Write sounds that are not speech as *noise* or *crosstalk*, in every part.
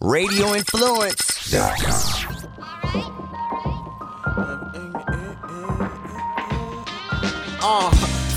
radioinfluence.com. Uh,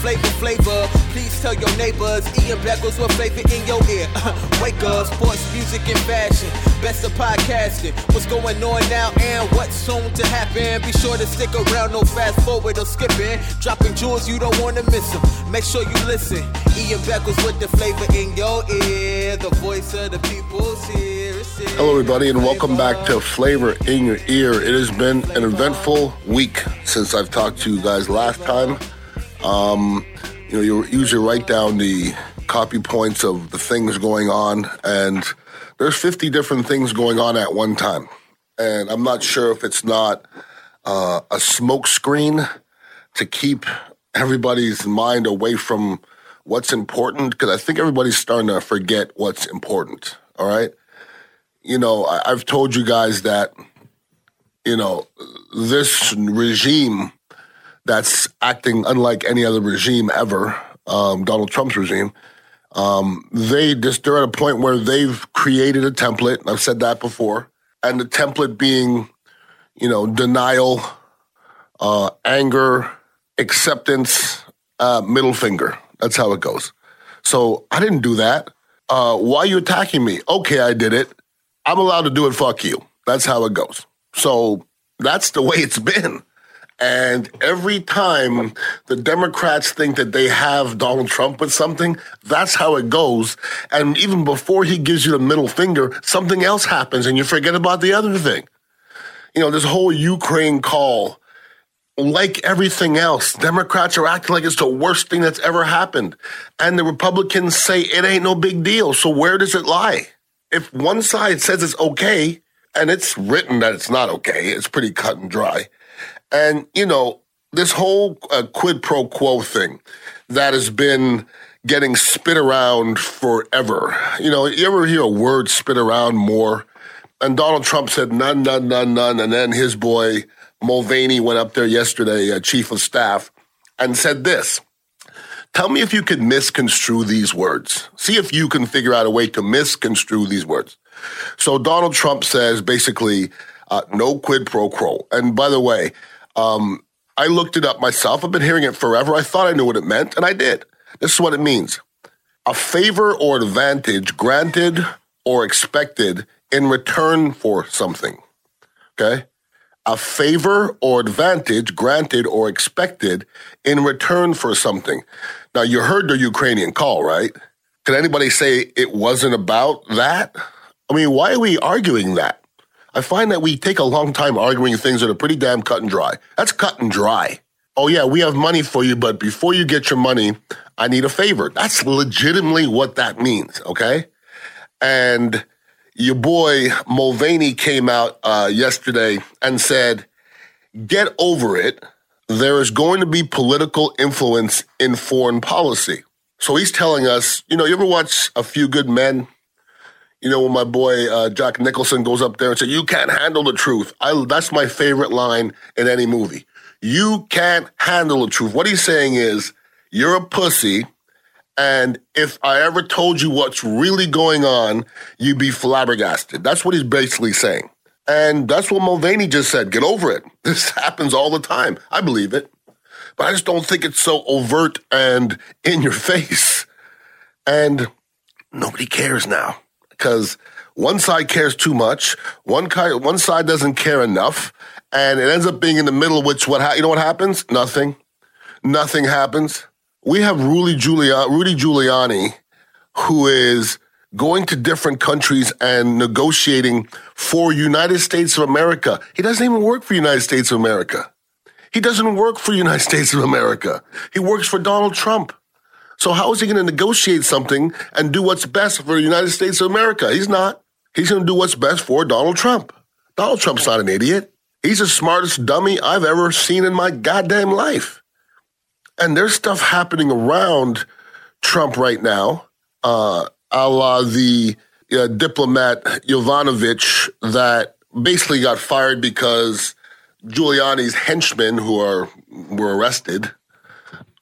flavor, flavor. Tell your neighbors. Ian Beckles with flavor in your ear. *laughs* Wake up, sports, music, and fashion. Best of podcasting. What's going on now and what's soon to happen? Be sure to stick around, no fast forward or skipping. Dropping jewels, you don't want to miss them. Make sure you listen. Ian Beckles with the flavor in your ear. The voice of the people's here. Hello, everybody, and welcome back to Flavor in Your Ear. It has been an eventful week since I've talked to you guys last time. Um, you know, you usually write down the copy points of the things going on, and there's 50 different things going on at one time. And I'm not sure if it's not uh, a smoke screen to keep everybody's mind away from what's important, because I think everybody's starting to forget what's important. All right. You know, I, I've told you guys that, you know, this regime that's acting unlike any other regime ever, um, Donald Trump's regime. Um, they just they're at a point where they've created a template. I've said that before, and the template being, you know, denial, uh, anger, acceptance, uh, middle finger. That's how it goes. So I didn't do that. Uh, why are you attacking me? Okay, I did it. I'm allowed to do it. Fuck you. That's how it goes. So that's the way it's been. And every time the Democrats think that they have Donald Trump with something, that's how it goes. And even before he gives you the middle finger, something else happens and you forget about the other thing. You know, this whole Ukraine call, like everything else, Democrats are acting like it's the worst thing that's ever happened. And the Republicans say it ain't no big deal. So where does it lie? If one side says it's okay, and it's written that it's not okay, it's pretty cut and dry and, you know, this whole uh, quid pro quo thing that has been getting spit around forever. You know, you ever hear a word spit around more? And Donald Trump said none, none, none, none. And then his boy Mulvaney went up there yesterday, uh, chief of staff, and said this. Tell me if you could misconstrue these words. See if you can figure out a way to misconstrue these words. So Donald Trump says basically, uh, no quid pro quo. And by the way, um, I looked it up myself. I've been hearing it forever. I thought I knew what it meant, and I did. This is what it means a favor or advantage granted or expected in return for something. Okay? A favor or advantage granted or expected in return for something. Now, you heard the Ukrainian call, right? Can anybody say it wasn't about that? I mean, why are we arguing that? I find that we take a long time arguing things that are pretty damn cut and dry. That's cut and dry. Oh, yeah, we have money for you, but before you get your money, I need a favor. That's legitimately what that means, okay? And your boy Mulvaney came out uh, yesterday and said, get over it. There is going to be political influence in foreign policy. So he's telling us, you know, you ever watch A Few Good Men? You know, when my boy uh, Jack Nicholson goes up there and says, "You can't handle the truth." I, that's my favorite line in any movie. You can't handle the truth. What he's saying is, you're a pussy, and if I ever told you what's really going on, you'd be flabbergasted. That's what he's basically saying. And that's what Mulvaney just said. Get over it. *laughs* This happens all the time. I believe it. But I just don't think it's so overt and in your *laughs* face. And nobody cares now because one side cares too much, one one side doesn't care enough, and it ends up being in the middle. Which what ha- you know what happens? Nothing. Nothing happens. We have Rudy Giuliani, Rudy Giuliani, who is going to different countries and negotiating for United States of America. He doesn't even work for United States of America. He doesn't work for United *laughs* States of America. He works for Donald Trump. So how is he going to negotiate something and do what's best for the United States of America? He's not. He's going to do what's best for Donald Trump. Donald Trump's not an idiot. He's the smartest dummy I've ever seen in my goddamn life. And there's stuff happening around Trump right now, uh, a la the uh, diplomat Yovanovitch that basically got fired because Giuliani's henchmen, who are were arrested,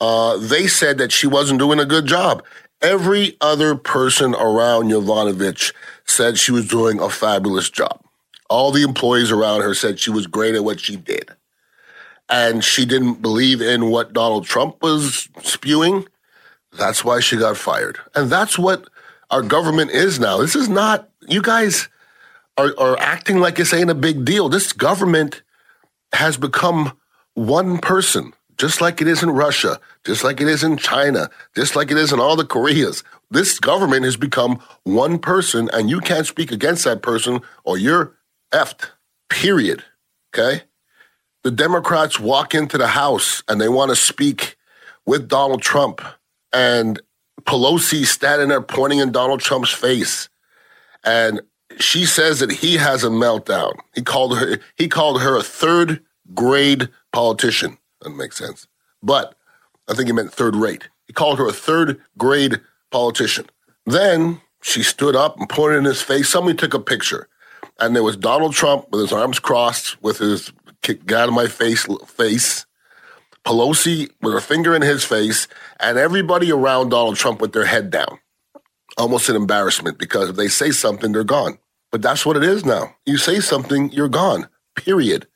uh, they said that she wasn't doing a good job. Every other person around Yovanovitch said she was doing a fabulous job. All the employees around her said she was great at what she did. And she didn't believe in what Donald Trump was spewing. That's why she got fired. And that's what our government is now. This is not, you guys are, are acting like it's ain't a big deal. This government has become one person, just like it is in Russia, just like it is in China, just like it is in all the Koreas. This government has become one person, and you can't speak against that person or you're effed, period. Okay? The Democrats walk into the House and they want to speak with Donald Trump, and Pelosi standing there pointing in Donald Trump's face. And she says that he has a meltdown. He called her he called her a third grade politician. Doesn't make sense. But I think he meant third rate. He called her a third grade politician. Then she stood up and pointed in his face. Somebody took a picture. And there was Donald Trump with his arms crossed, with his get out of my face face. Pelosi with her finger in his face, and everybody around Donald Trump with their head down. Almost an embarrassment because if they say something, they're gone. But that's what it is now. You say something, you're gone. Period.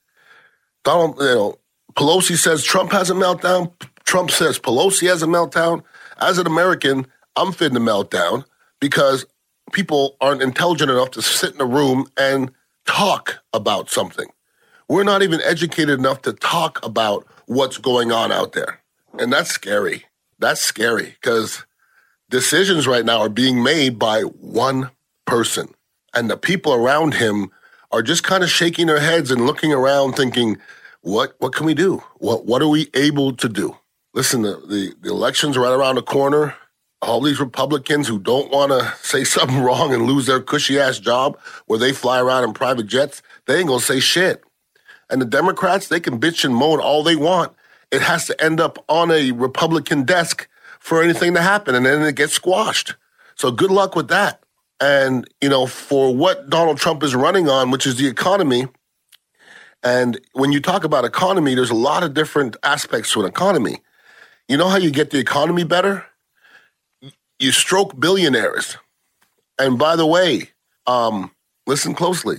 Donald, you know, Pelosi says Trump has a meltdown. Trump says Pelosi has a meltdown. As an American, I'm fitting a meltdown because people aren't intelligent enough to sit in a room and talk about something. We're not even educated enough to talk about what's going on out there. And that's scary. That's scary because decisions right now are being made by one person and the people around him are just kind of shaking their heads and looking around thinking, what what can we do? What what are we able to do? Listen, the, the, the election's right around the corner. All these Republicans who don't want to *laughs* say something wrong and lose their cushy ass job where they fly around in private jets, they ain't gonna say shit. And the Democrats, they can bitch and moan all they want. It has to end up on a Republican desk for anything to happen, and then it gets squashed. So good luck with that. And, you know, for what Donald Trump is running on, which is the economy, and when you talk about economy, there's a lot of different aspects to an economy. You know how you get the economy better? You stroke billionaires. And by the way, um, listen closely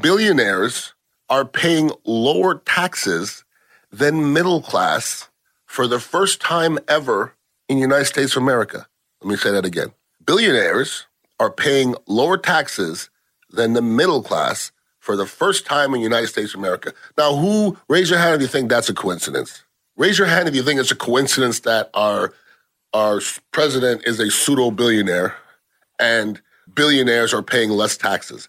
billionaires are paying lower taxes than middle class for the first time ever in the United States of America. Let me say that again. Billionaires are paying lower taxes than the middle class for the first time in United States of America. Now, who, raise your hand if you think that's a coincidence. Raise your hand if you think it's a coincidence that our, our president is a pseudo billionaire and billionaires are paying less taxes.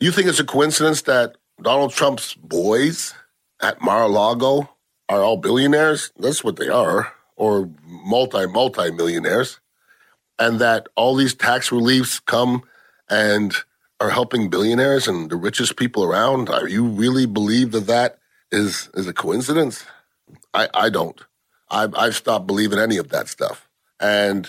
You think it's a coincidence that Donald Trump's boys at Mar-a-Lago are all billionaires? That's what they are, or multi, multi millionaires and that all these tax reliefs come and are helping billionaires and the richest people around? Are you really believe that that is is a coincidence? I, I don't. I've, I've stopped believing any of that stuff. And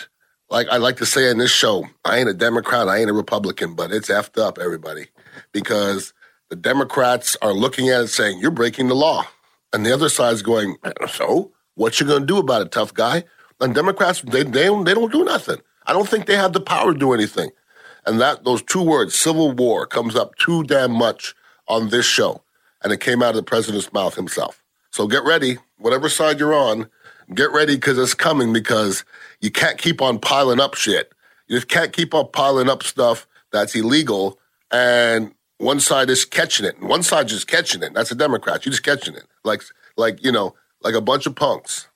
like I like to say in this show, I ain't a Democrat, I ain't a Republican, but it's effed up, everybody, because the Democrats are looking at it saying you're breaking the law, and the other side's going, so what you gonna do about it, tough guy? And Democrats, they they they don't do nothing. I don't think they have the power to do anything. And that those two words, civil war, comes up too damn much on this show. And it came out of the president's mouth himself. So get ready, whatever side you're on, get ready because it's coming because you can't keep on piling up shit. You just can't keep on piling up stuff that's illegal and one side is catching it and one side just catching it. That's a Democrat. You're just catching it. Like like, you know, like a bunch of punks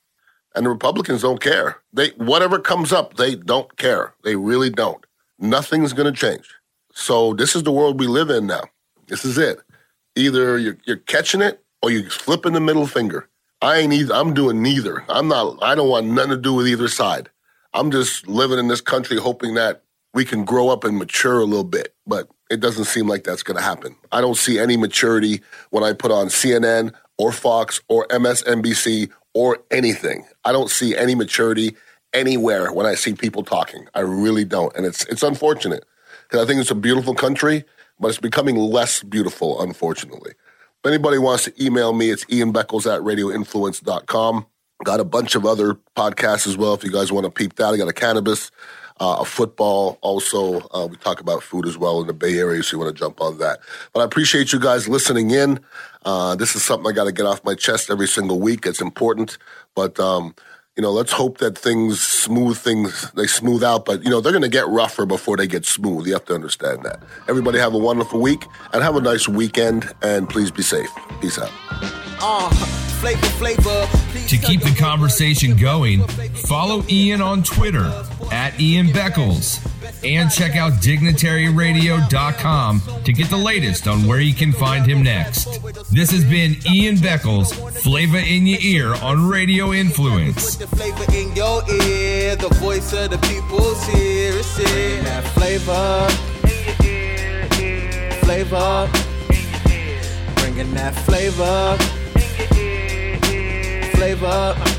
and the Republicans don't care. They whatever comes up, they don't care. They really don't. Nothing's going to change. So this is the world we live in now. This is it. Either you're, you're catching it or you're flipping the middle finger. I ain't either. I'm doing neither. I'm not. I don't want nothing to do with either side. I'm just living in this country hoping that we can grow up and mature a little bit. But it doesn't seem like that's going to happen. I don't see any maturity when I put on CNN or Fox or MSNBC or anything. I don't see any maturity anywhere when I see people talking. I really don't, and it's it's unfortunate because I think it's a beautiful country, but it's becoming less beautiful, unfortunately. If anybody wants to email me, it's Ian Beckles at radioinfluence.com. Got a bunch of other podcasts as well if you guys want to peep that. I got a cannabis uh, football. Also, uh, we talk about food as well in the Bay Area, so you want to jump on that. But I appreciate you guys listening in. Uh, this is something I got to get off my chest every single week. It's important, but um, you know, let's hope that things smooth things they smooth out. But you know, they're going to get rougher before they get smooth. You have to understand that. Everybody have a wonderful week and have a nice weekend. And please be safe. Peace out. Uh, flavor, flavor. To keep the conversation going, follow Ian on Twitter at Ian Beckles and check out dignitaryradio.com to get the latest on where you can find him next. This has been Ian Beckles, Flavor in Your Ear on Radio Influence. Put the flavor in your ear. The voice of the people's here. Flavor. Bringing that flavor. Flavor.